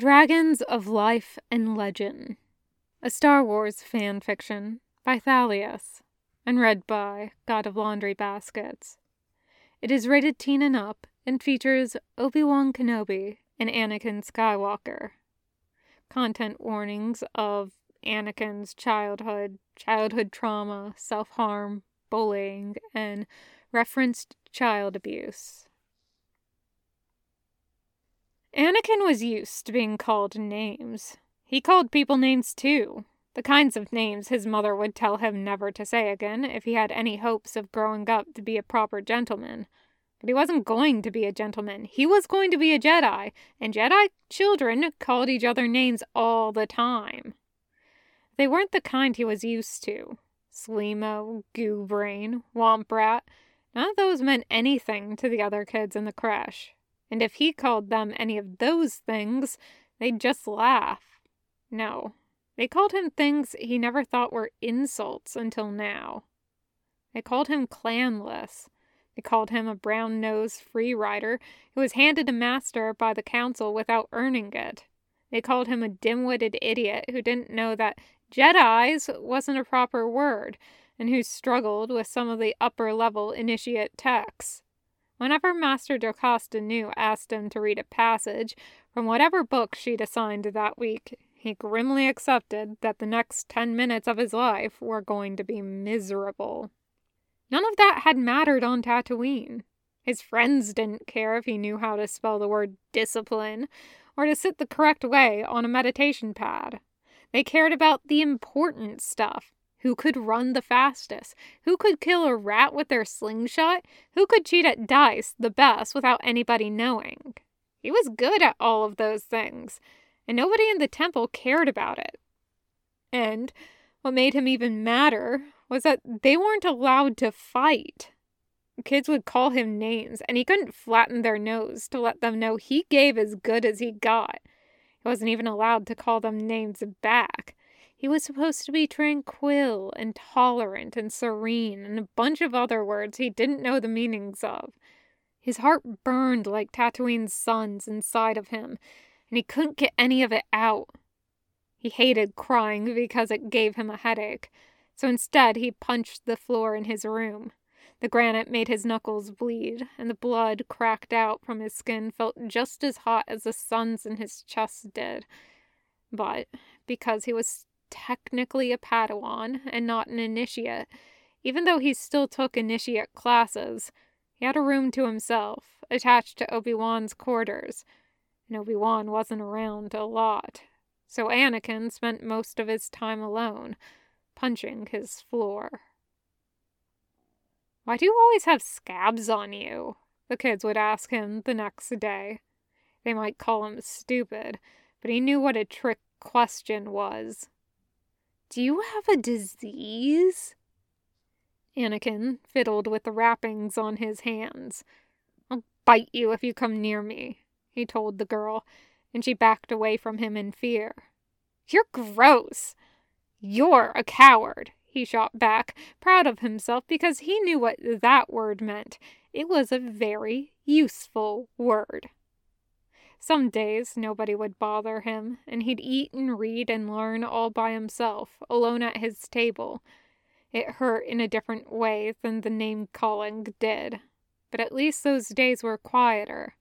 Dragons of Life and Legend, a Star Wars fan fiction by Thalius, and read by God of Laundry Baskets. It is rated teen and up and features Obi Wan Kenobi and Anakin Skywalker. Content warnings of Anakin's childhood, childhood trauma, self harm, bullying, and referenced child abuse. Anakin was used to being called names. He called people names too, the kinds of names his mother would tell him never to say again if he had any hopes of growing up to be a proper gentleman. But he wasn't going to be a gentleman. He was going to be a Jedi, and Jedi children called each other names all the time. They weren't the kind he was used to. Sleemo, Goo Brain, Womp Rat. None of those meant anything to the other kids in the crèche and if he called them any of those things, they'd just laugh. No, they called him things he never thought were insults until now. They called him clanless. They called him a brown nosed free rider who was handed a master by the council without earning it. They called him a dim witted idiot who didn't know that Jedi's wasn't a proper word and who struggled with some of the upper level initiate texts. Whenever Master Jocasta Nu asked him to read a passage from whatever book she'd assigned that week, he grimly accepted that the next ten minutes of his life were going to be miserable. None of that had mattered on Tatooine. His friends didn't care if he knew how to spell the word discipline or to sit the correct way on a meditation pad. They cared about the important stuff who could run the fastest? Who could kill a rat with their slingshot? Who could cheat at dice the best without anybody knowing? He was good at all of those things, and nobody in the temple cared about it. And what made him even madder was that they weren't allowed to fight. Kids would call him names, and he couldn't flatten their nose to let them know he gave as good as he got. He wasn't even allowed to call them names back. He was supposed to be tranquil and tolerant and serene and a bunch of other words he didn't know the meanings of. His heart burned like Tatooine's suns inside of him, and he couldn't get any of it out. He hated crying because it gave him a headache, so instead he punched the floor in his room. The granite made his knuckles bleed, and the blood cracked out from his skin felt just as hot as the suns in his chest did. But because he was technically a Padawan and not an initiate, even though he still took initiate classes. He had a room to himself, attached to Obi Wan's quarters, and Obi Wan wasn't around a lot. So Anakin spent most of his time alone, punching his floor. Why do you always have scabs on you? The kids would ask him the next day. They might call him stupid, but he knew what a trick question was. Do you have a disease? Anakin fiddled with the wrappings on his hands. I'll bite you if you come near me, he told the girl, and she backed away from him in fear. You're gross. You're a coward, he shot back, proud of himself because he knew what that word meant. It was a very useful word. Some days nobody would bother him, and he'd eat and read and learn all by himself, alone at his table. It hurt in a different way than the name calling did, but at least those days were quieter.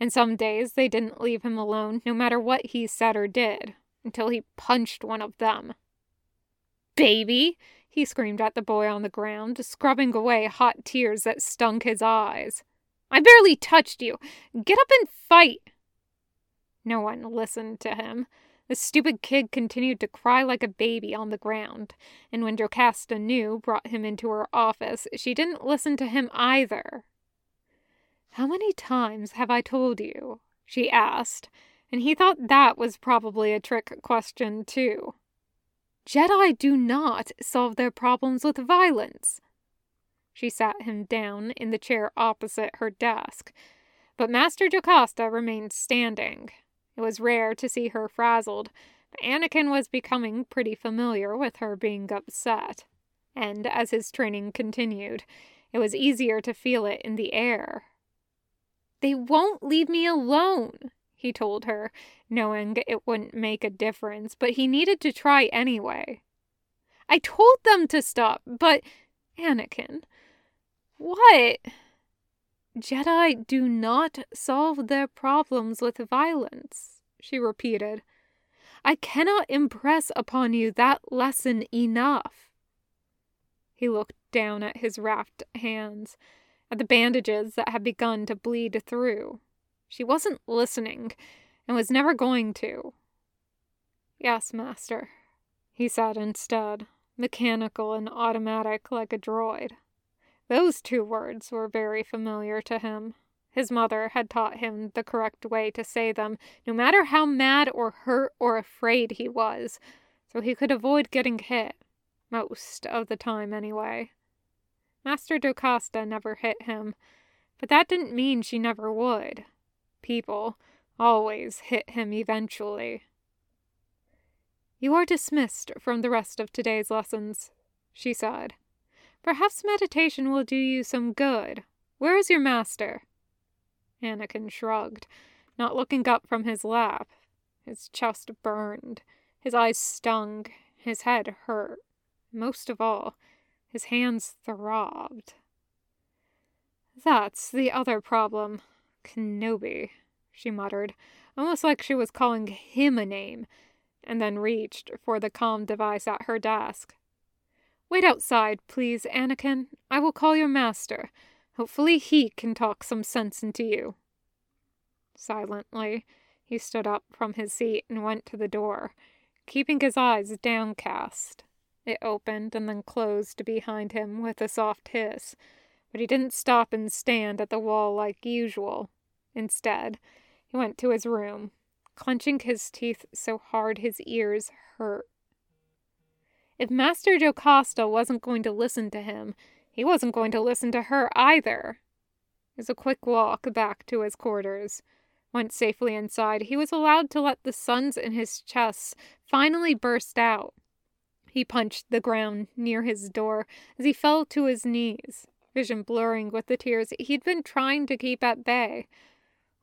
And some days they didn't leave him alone, no matter what he said or did, until he punched one of them. Baby! he screamed at the boy on the ground, scrubbing away hot tears that stung his eyes. I barely touched you. Get up and fight. No one listened to him. The stupid kid continued to cry like a baby on the ground, and when Jocasta Nu brought him into her office, she didn't listen to him either. How many times have I told you? she asked, and he thought that was probably a trick question, too. Jedi do not solve their problems with violence. She sat him down in the chair opposite her desk, but Master Jocasta remained standing. It was rare to see her frazzled, but Anakin was becoming pretty familiar with her being upset. And as his training continued, it was easier to feel it in the air. They won't leave me alone, he told her, knowing it wouldn't make a difference, but he needed to try anyway. I told them to stop, but. Anakin. What? Jedi do not solve their problems with violence, she repeated. I cannot impress upon you that lesson enough. He looked down at his wrapped hands, at the bandages that had begun to bleed through. She wasn't listening, and was never going to. Yes, master, he said instead, mechanical and automatic like a droid. Those two words were very familiar to him. His mother had taught him the correct way to say them, no matter how mad or hurt or afraid he was, so he could avoid getting hit. Most of the time, anyway. Master Jocasta never hit him, but that didn't mean she never would. People always hit him eventually. You are dismissed from the rest of today's lessons, she said. Perhaps meditation will do you some good. Where is your master? Anakin shrugged, not looking up from his lap. His chest burned, his eyes stung, his head hurt. Most of all, his hands throbbed. That's the other problem. Kenobi, she muttered, almost like she was calling him a name, and then reached for the comm device at her desk. Wait outside, please, Anakin. I will call your master. Hopefully he can talk some sense into you. Silently, he stood up from his seat and went to the door, keeping his eyes downcast. It opened and then closed behind him with a soft hiss, but he didn't stop and stand at the wall like usual. Instead, he went to his room, clenching his teeth so hard his ears hurt. If Master Jocasta wasn't going to listen to him, he wasn't going to listen to her either. It was a quick walk back to his quarters. Once safely inside, he was allowed to let the suns in his chest finally burst out. He punched the ground near his door as he fell to his knees, vision blurring with the tears he'd been trying to keep at bay.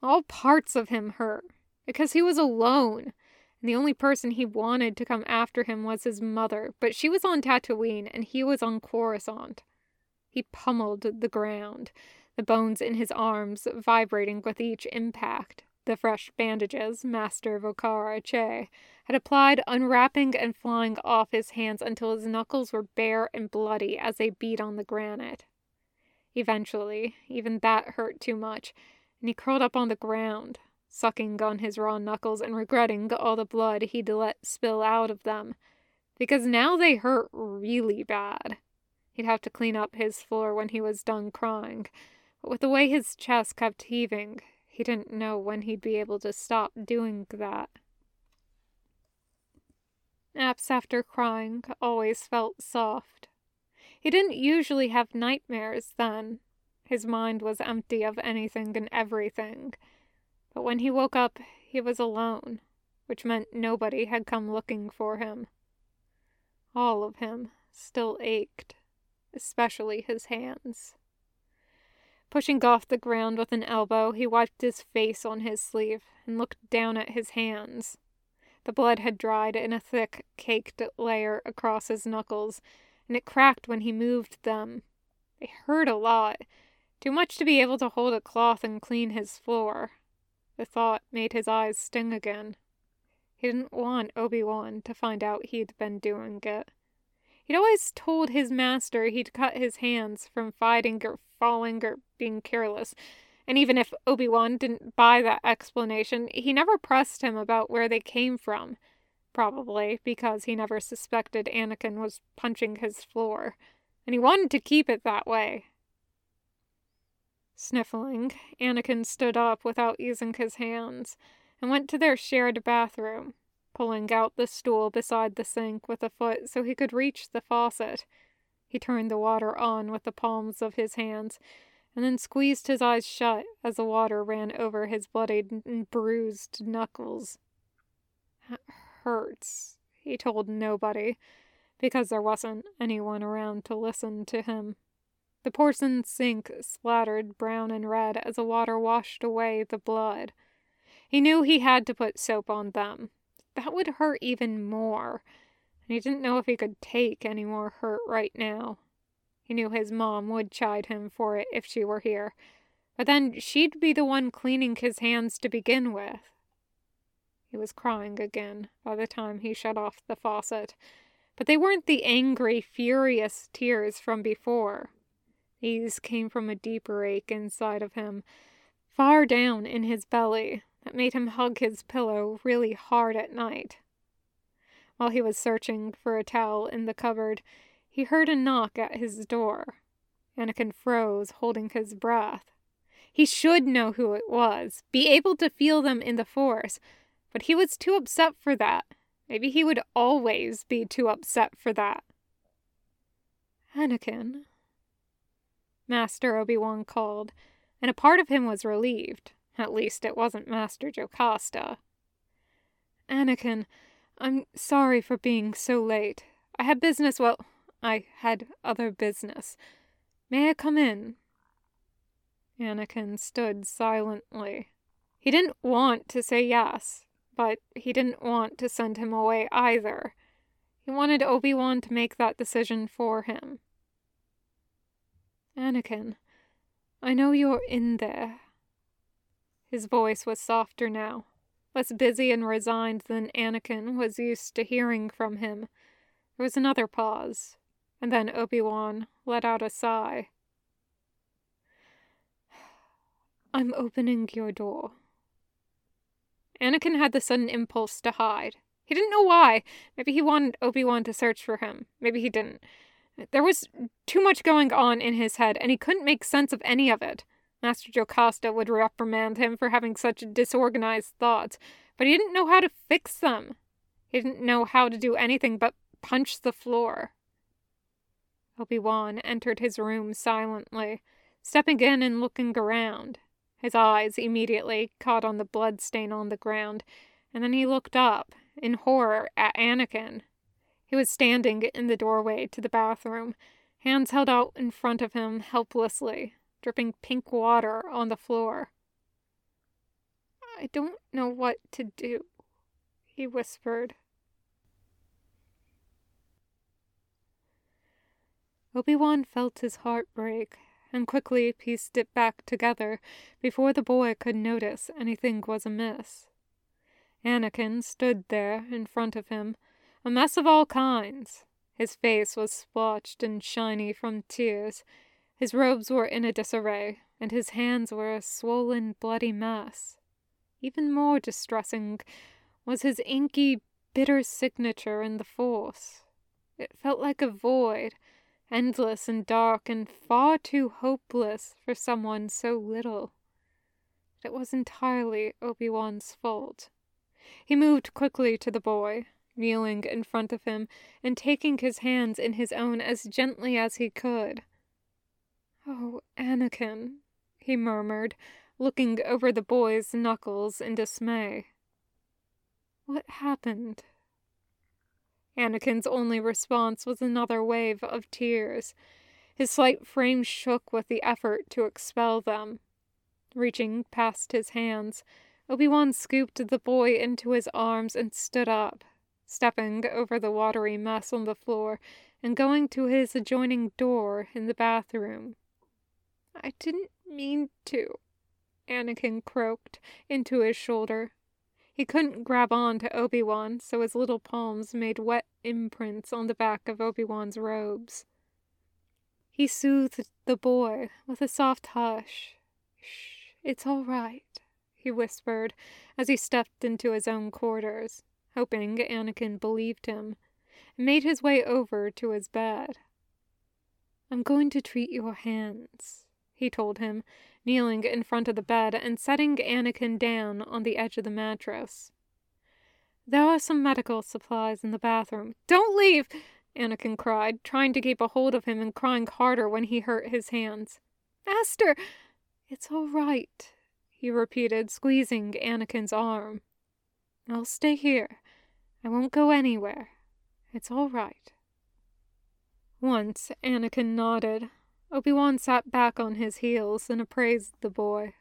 All parts of him hurt, because he was alone, and the only person he wanted to come after him was his mother, but she was on Tatooine and he was on Coruscant. He pummeled the ground, the bones in his arms vibrating with each impact. The fresh bandages Master Vokara Che had applied, unwrapping and flying off his hands until his knuckles were bare and bloody as they beat on the granite. Eventually, even that hurt too much, and he curled up on the ground, sucking on his raw knuckles and regretting all the blood he'd let spill out of them, because now they hurt really bad. He'd have to clean up his floor when he was done crying, but with the way his chest kept heaving, he didn't know when he'd be able to stop doing that. Naps after crying always felt soft. He didn't usually have nightmares then. His mind was empty of anything and everything. But when he woke up, he was alone, which meant nobody had come looking for him. All of him still ached, especially his hands. Pushing off the ground with an elbow, he wiped his face on his sleeve and looked down at his hands. The blood had dried in a thick, caked layer across his knuckles, and it cracked when he moved them. They hurt a lot, too much to be able to hold a cloth and clean his floor. The thought made his eyes sting again. He didn't want Obi Wan to find out he'd been doing it. He'd always told his master he'd cut his hands from fighting or falling or being careless, and even if Obi Wan didn't buy that explanation, he never pressed him about where they came from. Probably because he never suspected Anakin was punching his floor, and he wanted to keep it that way. Sniffling, Anakin stood up without using his hands and went to their shared bathroom, pulling out the stool beside the sink with a foot so he could reach the faucet. He turned the water on with the palms of his hands and then squeezed his eyes shut as the water ran over his bloodied and bruised knuckles. That hurts, he told nobody, because there wasn't anyone around to listen to him. The porcelain sink splattered brown and red as the water washed away the blood. He knew he had to put soap on them. That would hurt even more, and he didn't know if he could take any more hurt right now. He knew his mom would chide him for it if she were here, but then she'd be the one cleaning his hands to begin with. He was crying again by the time he shut off the faucet, but they weren't the angry, furious tears from before. These came from a deeper ache inside of him, far down in his belly, that made him hug his pillow really hard at night. While he was searching for a towel in the cupboard, he heard a knock at his door. Anakin froze, holding his breath. He should know who it was, be able to feel them in the Force, but he was too upset for that. Maybe he would always be too upset for that. Anakin. Master Obi-Wan called, and a part of him was relieved. At least it wasn't Master Jocasta. Anakin, I'm sorry for being so late. I had business, well, I had other business. May I come in? Anakin stood silently. He didn't want to say yes, but he didn't want to send him away either. He wanted Obi Wan to make that decision for him. Anakin, I know you're in there. His voice was softer now, less busy and resigned than Anakin was used to hearing from him. There was another pause, and then Obi Wan let out a sigh. I'm opening your door. Anakin had the sudden impulse to hide. He didn't know why. Maybe he wanted Obi Wan to search for him. Maybe he didn't. There was too much going on in his head, and he couldn't make sense of any of it. Master Jocasta would reprimand him for having such disorganized thoughts, but he didn't know how to fix them. He didn't know how to do anything but punch the floor. Obi-Wan entered his room silently, stepping in and looking around. His eyes immediately caught on the blood stain on the ground, and then he looked up, in horror, at Anakin. He was standing in the doorway to the bathroom, hands held out in front of him helplessly, dripping pink water on the floor. I don't know what to do, he whispered. Obi-Wan felt his heart break and quickly pieced it back together before the boy could notice anything was amiss. Anakin stood there in front of him, a mess of all kinds. His face was splotched and shiny from tears. His robes were in a disarray, and his hands were a swollen, bloody mess. Even more distressing was his inky, bitter signature in the Force. It felt like a void, endless and dark and far too hopeless for someone so little. It was entirely Obi-Wan's fault. He moved quickly to the boy, kneeling in front of him and taking his hands in his own as gently as he could. Oh, Anakin, he murmured, looking over the boy's knuckles in dismay. What happened? Anakin's only response was another wave of tears. His slight frame shook with the effort to expel them. Reaching past his hands, Obi-Wan scooped the boy into his arms and stood up, stepping over the watery mess on the floor and going to his adjoining door in the bathroom. I didn't mean to, Anakin croaked into his shoulder. He couldn't grab on to Obi-Wan, so his little palms made wet imprints on the back of Obi-Wan's robes. He soothed the boy with a soft hush. Shh, it's all right, he whispered as he stepped into his own quarters, hoping Anakin believed him, made his way over to his bed. I'm going to treat your hands, he told him, kneeling in front of the bed and setting Anakin down on the edge of the mattress. There are some medical supplies in the bathroom. Don't leave! Anakin cried, trying to keep a hold of him and crying harder when he hurt his hands. Master! It's all right, he repeated, squeezing Anakin's arm. I'll stay here. I won't go anywhere. It's all right. Once Anakin nodded, Obi-Wan sat back on his heels and appraised the boy.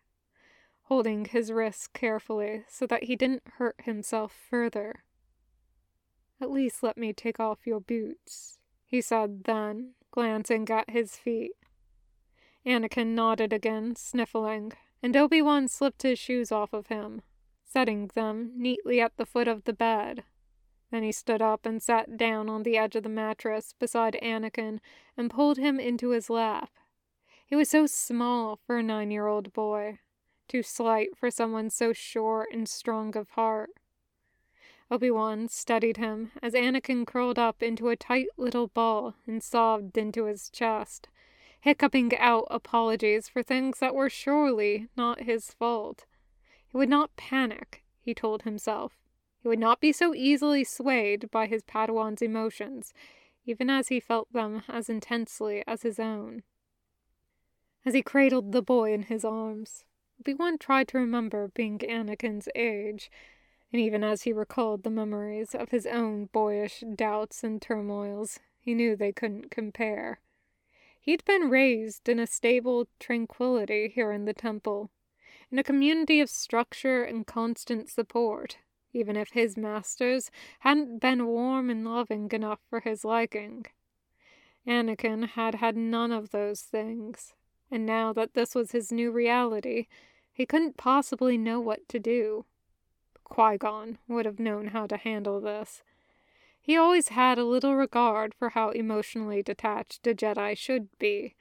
holding his wrist carefully so that he didn't hurt himself further. At least let me take off your boots, he said then, glancing at his feet. Anakin nodded again, sniffling, and Obi Wan slipped his shoes off of him, setting them neatly at the foot of the bed. Then he stood up and sat down on the edge of the mattress beside Anakin and pulled him into his lap. He was so small for a nine year old boy, too slight for someone so sure and strong of heart. Obi Wan studied him as Anakin curled up into a tight little ball and sobbed into his chest, hiccuping out apologies for things that were surely not his fault. He would not panic, he told himself. He would not be so easily swayed by his Padawan's emotions, even as he felt them as intensely as his own. As he cradled the boy in his arms, Obi-Wan tried to remember being Anakin's age and even as he recalled the memories of his own boyish doubts and turmoils, he knew they couldn't compare. He'd been raised in a stable tranquility here in the temple, in a community of structure and constant support, even if his masters hadn't been warm and loving enough for his liking. Anakin had had none of those things, and now that this was his new reality, he couldn't possibly know what to do. Qui Gon would have known how to handle this. He always had a little regard for how emotionally detached a Jedi should be,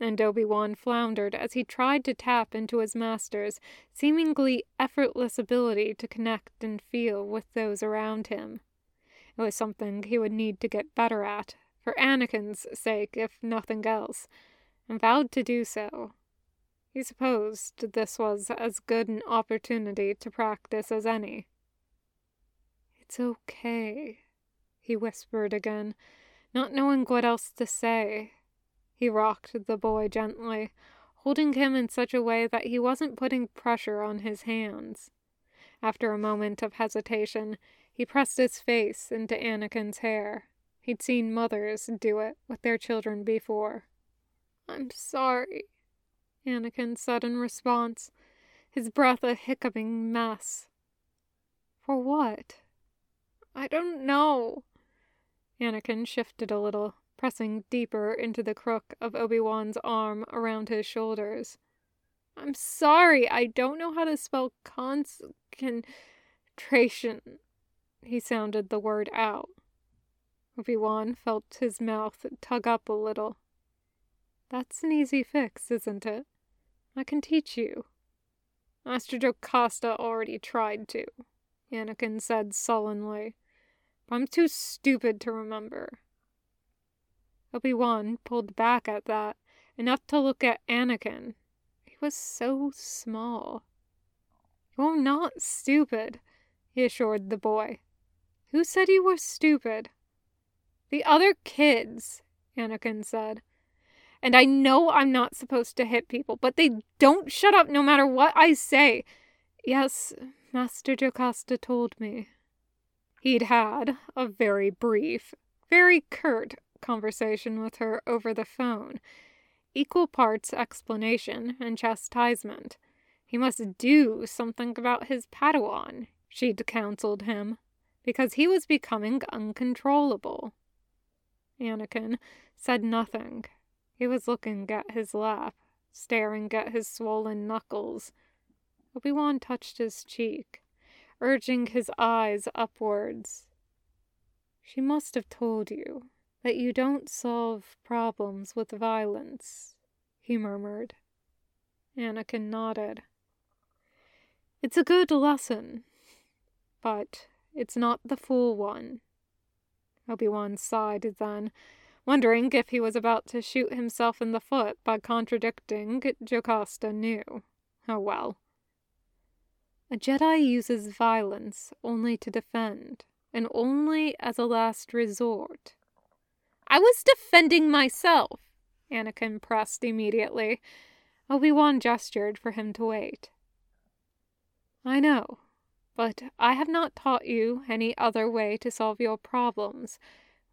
and Obi Wan floundered as he tried to tap into his master's seemingly effortless ability to connect and feel with those around him. It was something he would need to get better at, for Anakin's sake, if nothing else, and vowed to do so. He supposed this was as good an opportunity to practice as any. It's okay, he whispered again, not knowing what else to say. He rocked the boy gently, holding him in such a way that he wasn't putting pressure on his hands. After a moment of hesitation, he pressed his face into Anakin's hair. He'd seen mothers do it with their children before. I'm sorry, Anakin said in response, his breath a hiccuping mess. For what? I don't know. Anakin shifted a little, pressing deeper into the crook of Obi Wan's arm around his shoulders. I'm sorry, I don't know how to spell concentration. He sounded the word out. Obi Wan felt his mouth tug up a little. That's an easy fix, isn't it? I can teach you. Master Jocasta already tried to, Anakin said sullenly. But I'm too stupid to remember. Obi-Wan pulled back at that, enough to look at Anakin. He was so small. You're not stupid, he assured the boy. Who said you were stupid? The other kids, Anakin said. And I know I'm not supposed to hit people, but they don't shut up no matter what I say. Yes, Master Jocasta told me. He'd had a very brief, very curt conversation with her over the phone, equal parts explanation and chastisement. He must do something about his Padawan, she'd counseled him, because he was becoming uncontrollable. Anakin said nothing, he was looking at his lap, staring at his swollen knuckles. Obi Wan touched his cheek, urging his eyes upwards. She must have told you that you don't solve problems with violence, he murmured. Anakin nodded. It's a good lesson, but it's not the full one. Obi Wan sighed then wondering if he was about to shoot himself in the foot by contradicting Jocasta Nu. Oh well. A Jedi uses violence only to defend, and only as a last resort. I was defending myself, Anakin pressed immediately. Obi-Wan gestured for him to wait. I know, but I have not taught you any other way to solve your problems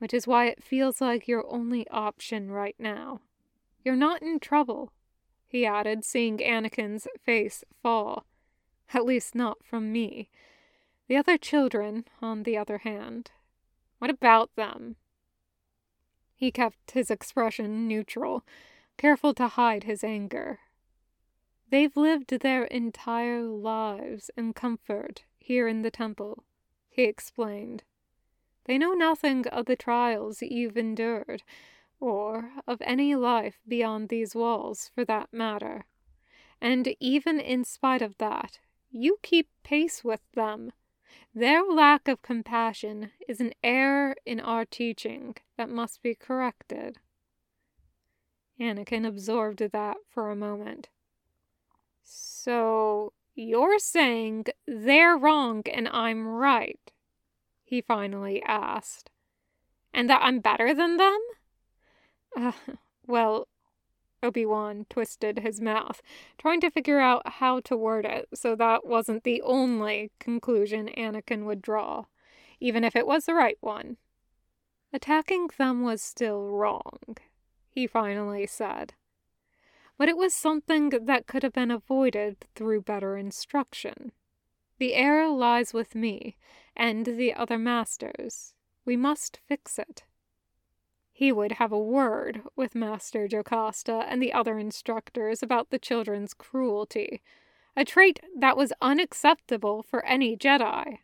which is why it feels like your only option right now. You're not in trouble, he added, seeing Anakin's face fall. At least not from me. The other children, on the other hand. What about them? He kept his expression neutral, careful to hide his anger. They've lived their entire lives in comfort here in the temple, he explained. They know nothing of the trials you've endured, or of any life beyond these walls, for that matter. And even in spite of that, you keep pace with them. Their lack of compassion is an error in our teaching that must be corrected. Anakin absorbed that for a moment. So, you're saying they're wrong and I'm right? He finally asked. And that I'm better than them? Uh, well, Obi Wan twisted his mouth, trying to figure out how to word it so that wasn't the only conclusion Anakin would draw, even if it was the right one. Attacking them was still wrong, he finally said. But it was something that could have been avoided through better instruction. The error lies with me and the other masters. We must fix it. He would have a word with Master Jocasta and the other instructors about the children's cruelty, a trait that was unacceptable for any Jedi.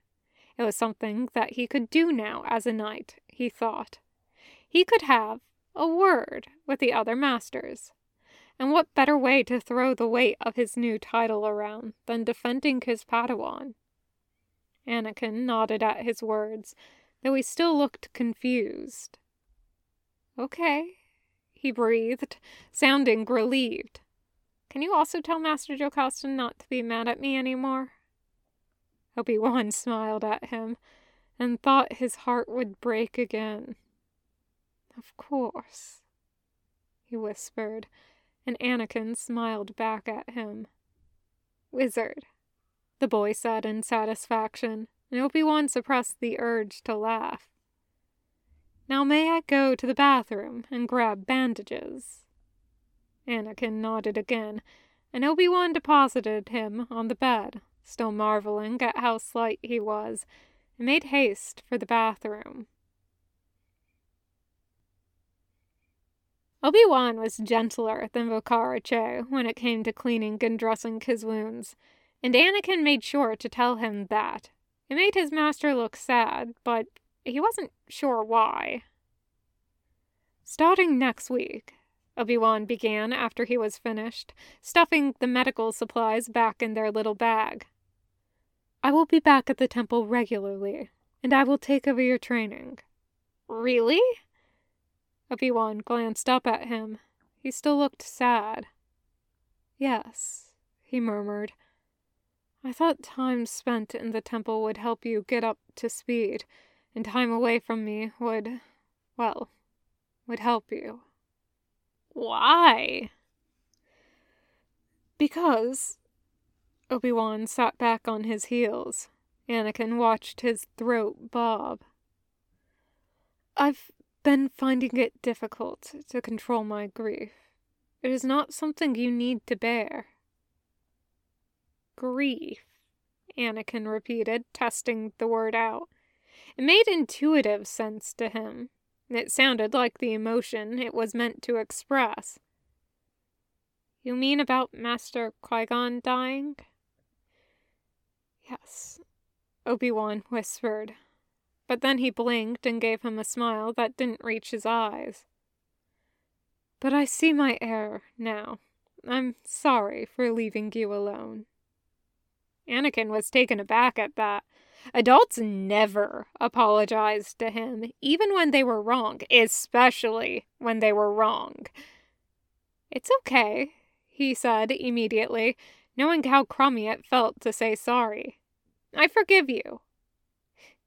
It was something that he could do now as a knight, he thought. He could have a word with the other masters. And what better way to throw the weight of his new title around than defending his Padawan? Anakin nodded at his words, though he still looked confused. Okay, he breathed, sounding relieved. Can you also tell Master Jocasta not to be mad at me any more? Obi Wan smiled at him and thought his heart would break again. Of course, he whispered, and Anakin smiled back at him. Wizard, the boy said in satisfaction, and Obi Wan suppressed the urge to laugh. Now may I go to the bathroom and grab bandages? Anakin nodded again, and Obi Wan deposited him on the bed, still marveling at how slight he was, and made haste for the bathroom. Obi Wan was gentler than Vokara Che when it came to cleaning and dressing his wounds, and Anakin made sure to tell him that. It made his master look sad, but he wasn't sure why. Starting next week, Obi-Wan began after he was finished, stuffing the medical supplies back in their little bag. I will be back at the temple regularly, and I will take over your training. Really? Obi-Wan glanced up at him. He still looked sad. Yes, he murmured. I thought time spent in the temple would help you get up to speed and time away from me would, well, would help you. Why? Because. Obi Wan sat back on his heels. Anakin watched his throat bob. I've been finding it difficult to control my grief. It is not something you need to bear. Grief, Anakin repeated, testing the word out. It made intuitive sense to him. It sounded like the emotion it was meant to express. You mean about Master Qui Gon dying? Yes, Obi Wan whispered. But then he blinked and gave him a smile that didn't reach his eyes. But I see my error now. I'm sorry for leaving you alone. Anakin was taken aback at that. Adults never apologized to him, even when they were wrong, especially when they were wrong. It's okay, he said immediately, knowing how crummy it felt to say sorry. I forgive you.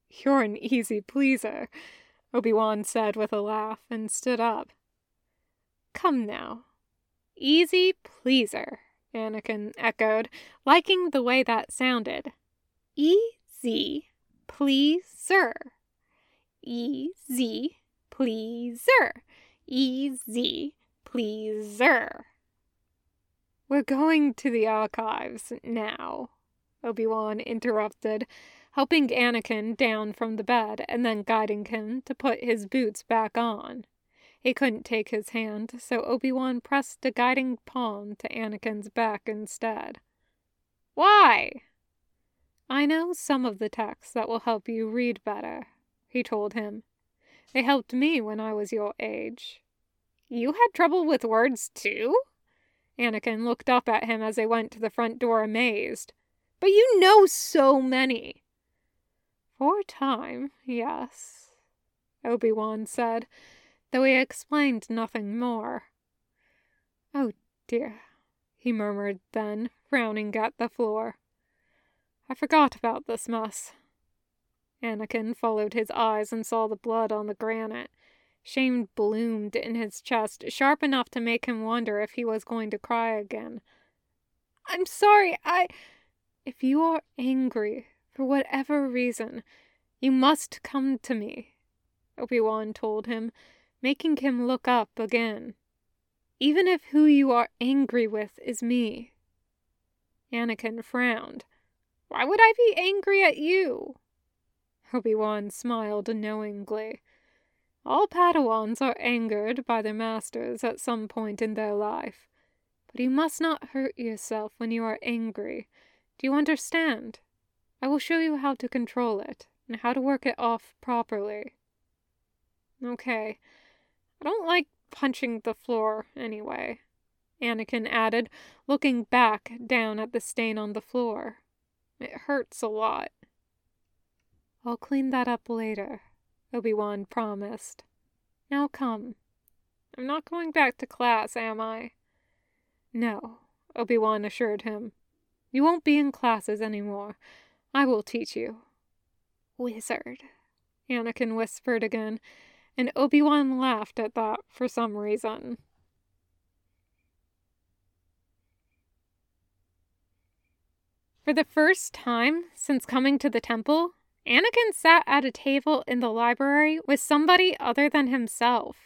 You're an easy pleaser, Obi-Wan said with a laugh and stood up. Come now. Easy pleaser, Anakin echoed, liking the way that sounded. Easy pleaser. Easy, pleaser. Easy, pleaser. We're going to the archives now, Obi Wan interrupted, helping Anakin down from the bed and then guiding him to put his boots back on. He couldn't take his hand, so Obi Wan pressed a guiding palm to Anakin's back instead. Why? I know some of the texts that will help you read better, he told him. They helped me when I was your age. You had trouble with words too? Anakin looked up at him as they went to the front door amazed. But you know so many. For a time, yes, Obi Wan said, though he explained nothing more. Oh dear, he murmured then, frowning at the floor. I forgot about this mess. Anakin followed his eyes and saw the blood on the granite. Shame bloomed in his chest, sharp enough to make him wonder if he was going to cry again. I'm sorry, I. If you are angry, for whatever reason, you must come to me, Obi Wan told him, making him look up again. Even if who you are angry with is me. Anakin frowned. Why would I be angry at you? Obi Wan smiled knowingly. All Padawans are angered by their masters at some point in their life. But you must not hurt yourself when you are angry. Do you understand? I will show you how to control it, and how to work it off properly. Okay. I don't like punching the floor, anyway, Anakin added, looking back down at the stain on the floor. It hurts a lot. I'll clean that up later, Obi-Wan promised. Now come. I'm not going back to class, am I? No, Obi-Wan assured him. You won't be in classes anymore. I will teach you. Wizard, Anakin whispered again, and Obi-Wan laughed at that for some reason. For the first time since coming to the temple, Anakin sat at a table in the library with somebody other than himself.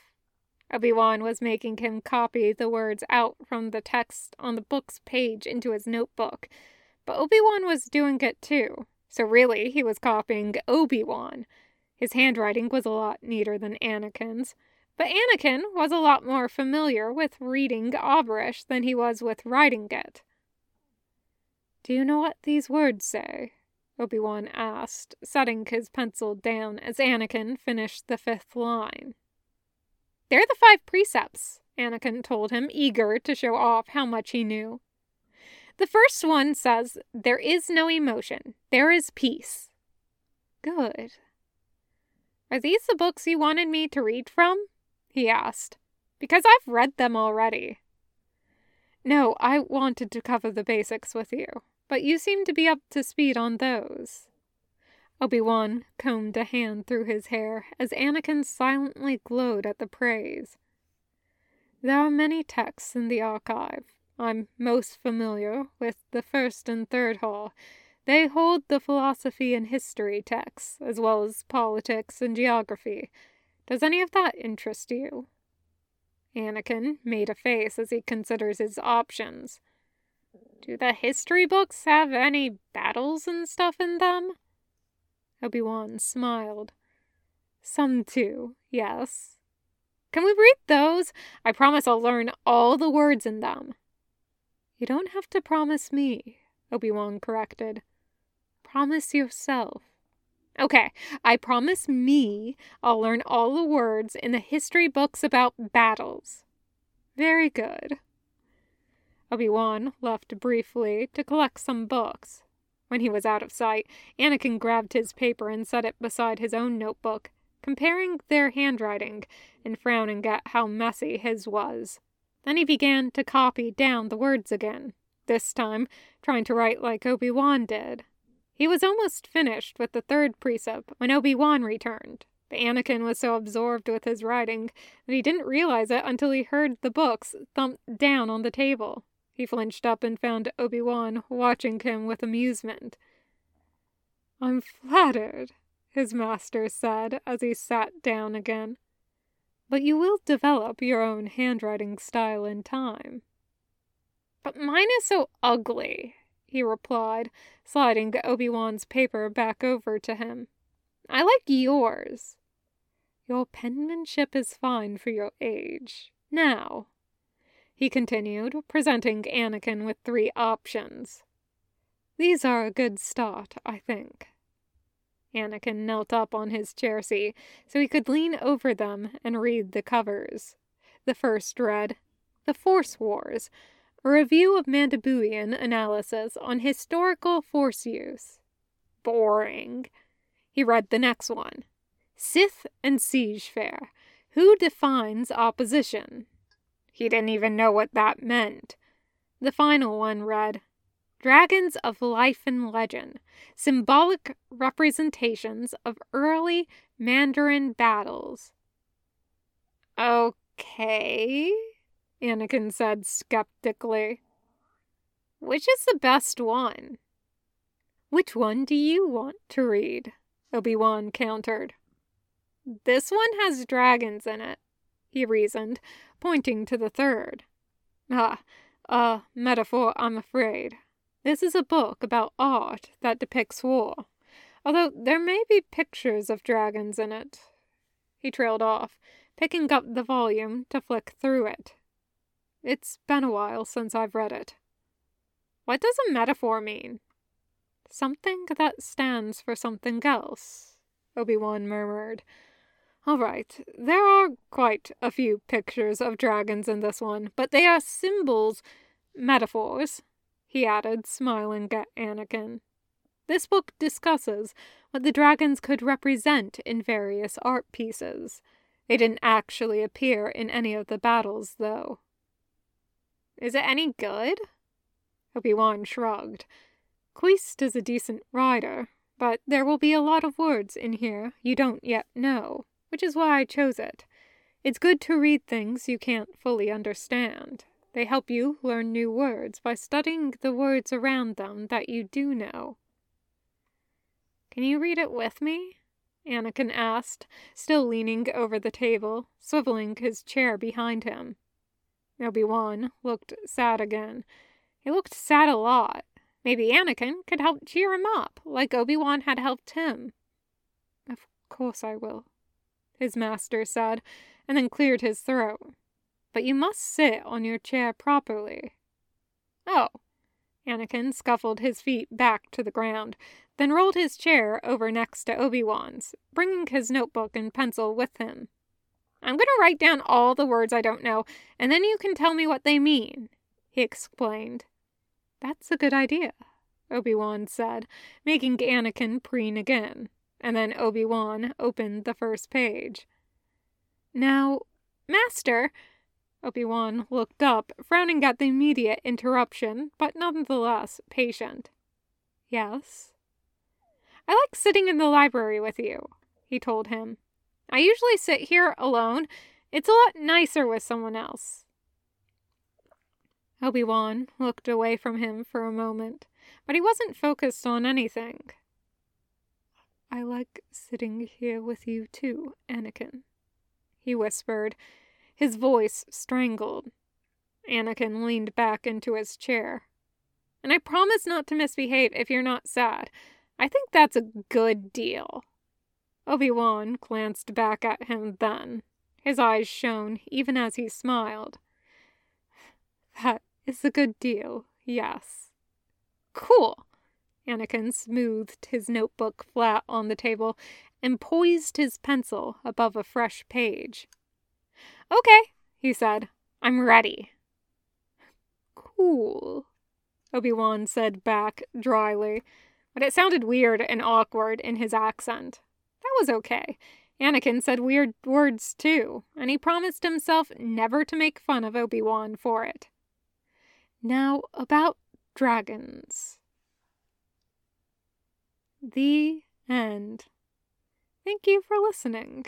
Obi-Wan was making him copy the words out from the text on the book's page into his notebook, but Obi-Wan was doing it too. So really, he was copying Obi-Wan. His handwriting was a lot neater than Anakin's, but Anakin was a lot more familiar with reading Aurebesh than he was with writing it. Do you know what these words say? Obi Wan asked, setting his pencil down as Anakin finished the fifth line. They're the five precepts, Anakin told him, eager to show off how much he knew. The first one says, There is no emotion, there is peace. Good. Are these the books you wanted me to read from? he asked. Because I've read them already. No, I wanted to cover the basics with you but you seem to be up to speed on those. Obi-Wan combed a hand through his hair as Anakin silently glowed at the praise. There are many texts in the archive. I'm most familiar with the first and third hall. They hold the philosophy and history texts, as well as politics and geography. Does any of that interest you? Anakin made a face as he considers his options. Do the history books have any battles and stuff in them? Obi Wan smiled. Some do, yes. Can we read those? I promise I'll learn all the words in them. You don't have to promise me, Obi Wan corrected. Promise yourself. Okay, I promise me I'll learn all the words in the history books about battles. Very good. Obi-Wan left briefly to collect some books. When he was out of sight, Anakin grabbed his paper and set it beside his own notebook, comparing their handwriting and frowning at how messy his was. Then he began to copy down the words again, this time trying to write like Obi-Wan did. He was almost finished with the third precept when Obi-Wan returned. But Anakin was so absorbed with his writing that he didn't realize it until he heard the books thump down on the table. He flinched up and found Obi Wan watching him with amusement. I'm flattered, his master said as he sat down again. But you will develop your own handwriting style in time. But mine is so ugly, he replied, sliding Obi Wan's paper back over to him. I like yours. Your penmanship is fine for your age. Now, he continued, presenting Anakin with three options. These are a good start, I think. Anakin knelt up on his chair seat so he could lean over them and read the covers. The first read, The Force Wars, a review of Mandalorian analysis on historical force use. Boring. He read the next one, Sith and Siege Fair, who defines opposition? He didn't even know what that meant. The final one read, Dragons of Life and Legend, symbolic representations of early Mandalorian battles. Okay, Anakin said skeptically. Which is the best one? Which one do you want to read? Obi Wan countered. This one has dragons in it, he reasoned, pointing to the third. Ah, a metaphor, I'm afraid. This is a book about art that depicts war, although there may be pictures of dragons in it. He trailed off, picking up the volume to flick through it. It's been a while since I've read it. What does a metaphor mean? Something that stands for something else, Obi Wan murmured. All right, there are quite a few pictures of dragons in this one, but they are symbols, metaphors, he added, smiling at Anakin. This book discusses what the dragons could represent in various art pieces. They didn't actually appear in any of the battles, though. Is it any good? Obi Wan shrugged. Queest is a decent writer, but there will be a lot of words in here you don't yet know, which is why I chose it. It's good to read things you can't fully understand. They help you learn new words by studying the words around them that you do know. Can you read it with me? Anakin asked, still leaning over the table, swiveling his chair behind him. Obi Wan looked sad again. He looked sad a lot. Maybe Anakin could help cheer him up, like Obi Wan had helped him. Of course I will, his master said, and then cleared his throat but you must sit on your chair properly. Oh. Anakin scuffled his feet back to the ground, then rolled his chair over next to Obi Wan's, bringing his notebook and pencil with him. I'm going to write down all the words I don't know, and then you can tell me what they mean, he explained. That's a good idea, Obi Wan said, making Anakin preen again, and then Obi Wan opened the first page. Now, Master, Obi-Wan looked up, frowning at the immediate interruption, but nonetheless patient. Yes? I like sitting in the library with you, he told him. I usually sit here alone. It's a lot nicer with someone else. Obi-Wan looked away from him for a moment, but he wasn't focused on anything. I like sitting here with you too, Anakin, he whispered, his voice strangled. Anakin leaned back into his chair. And I promise not to misbehave if you're not sad. I think that's a good deal. Obi Wan glanced back at him then. His eyes shone even as he smiled. That is a good deal, yes. Cool. Anakin smoothed his notebook flat on the table and poised his pencil above a fresh page. Okay, he said. I'm ready. Cool, Obi Wan said back dryly, but it sounded weird and awkward in his accent. That was okay. Anakin said weird words too, and he promised himself never to make fun of Obi Wan for it. Now, about dragons. The end. Thank you for listening.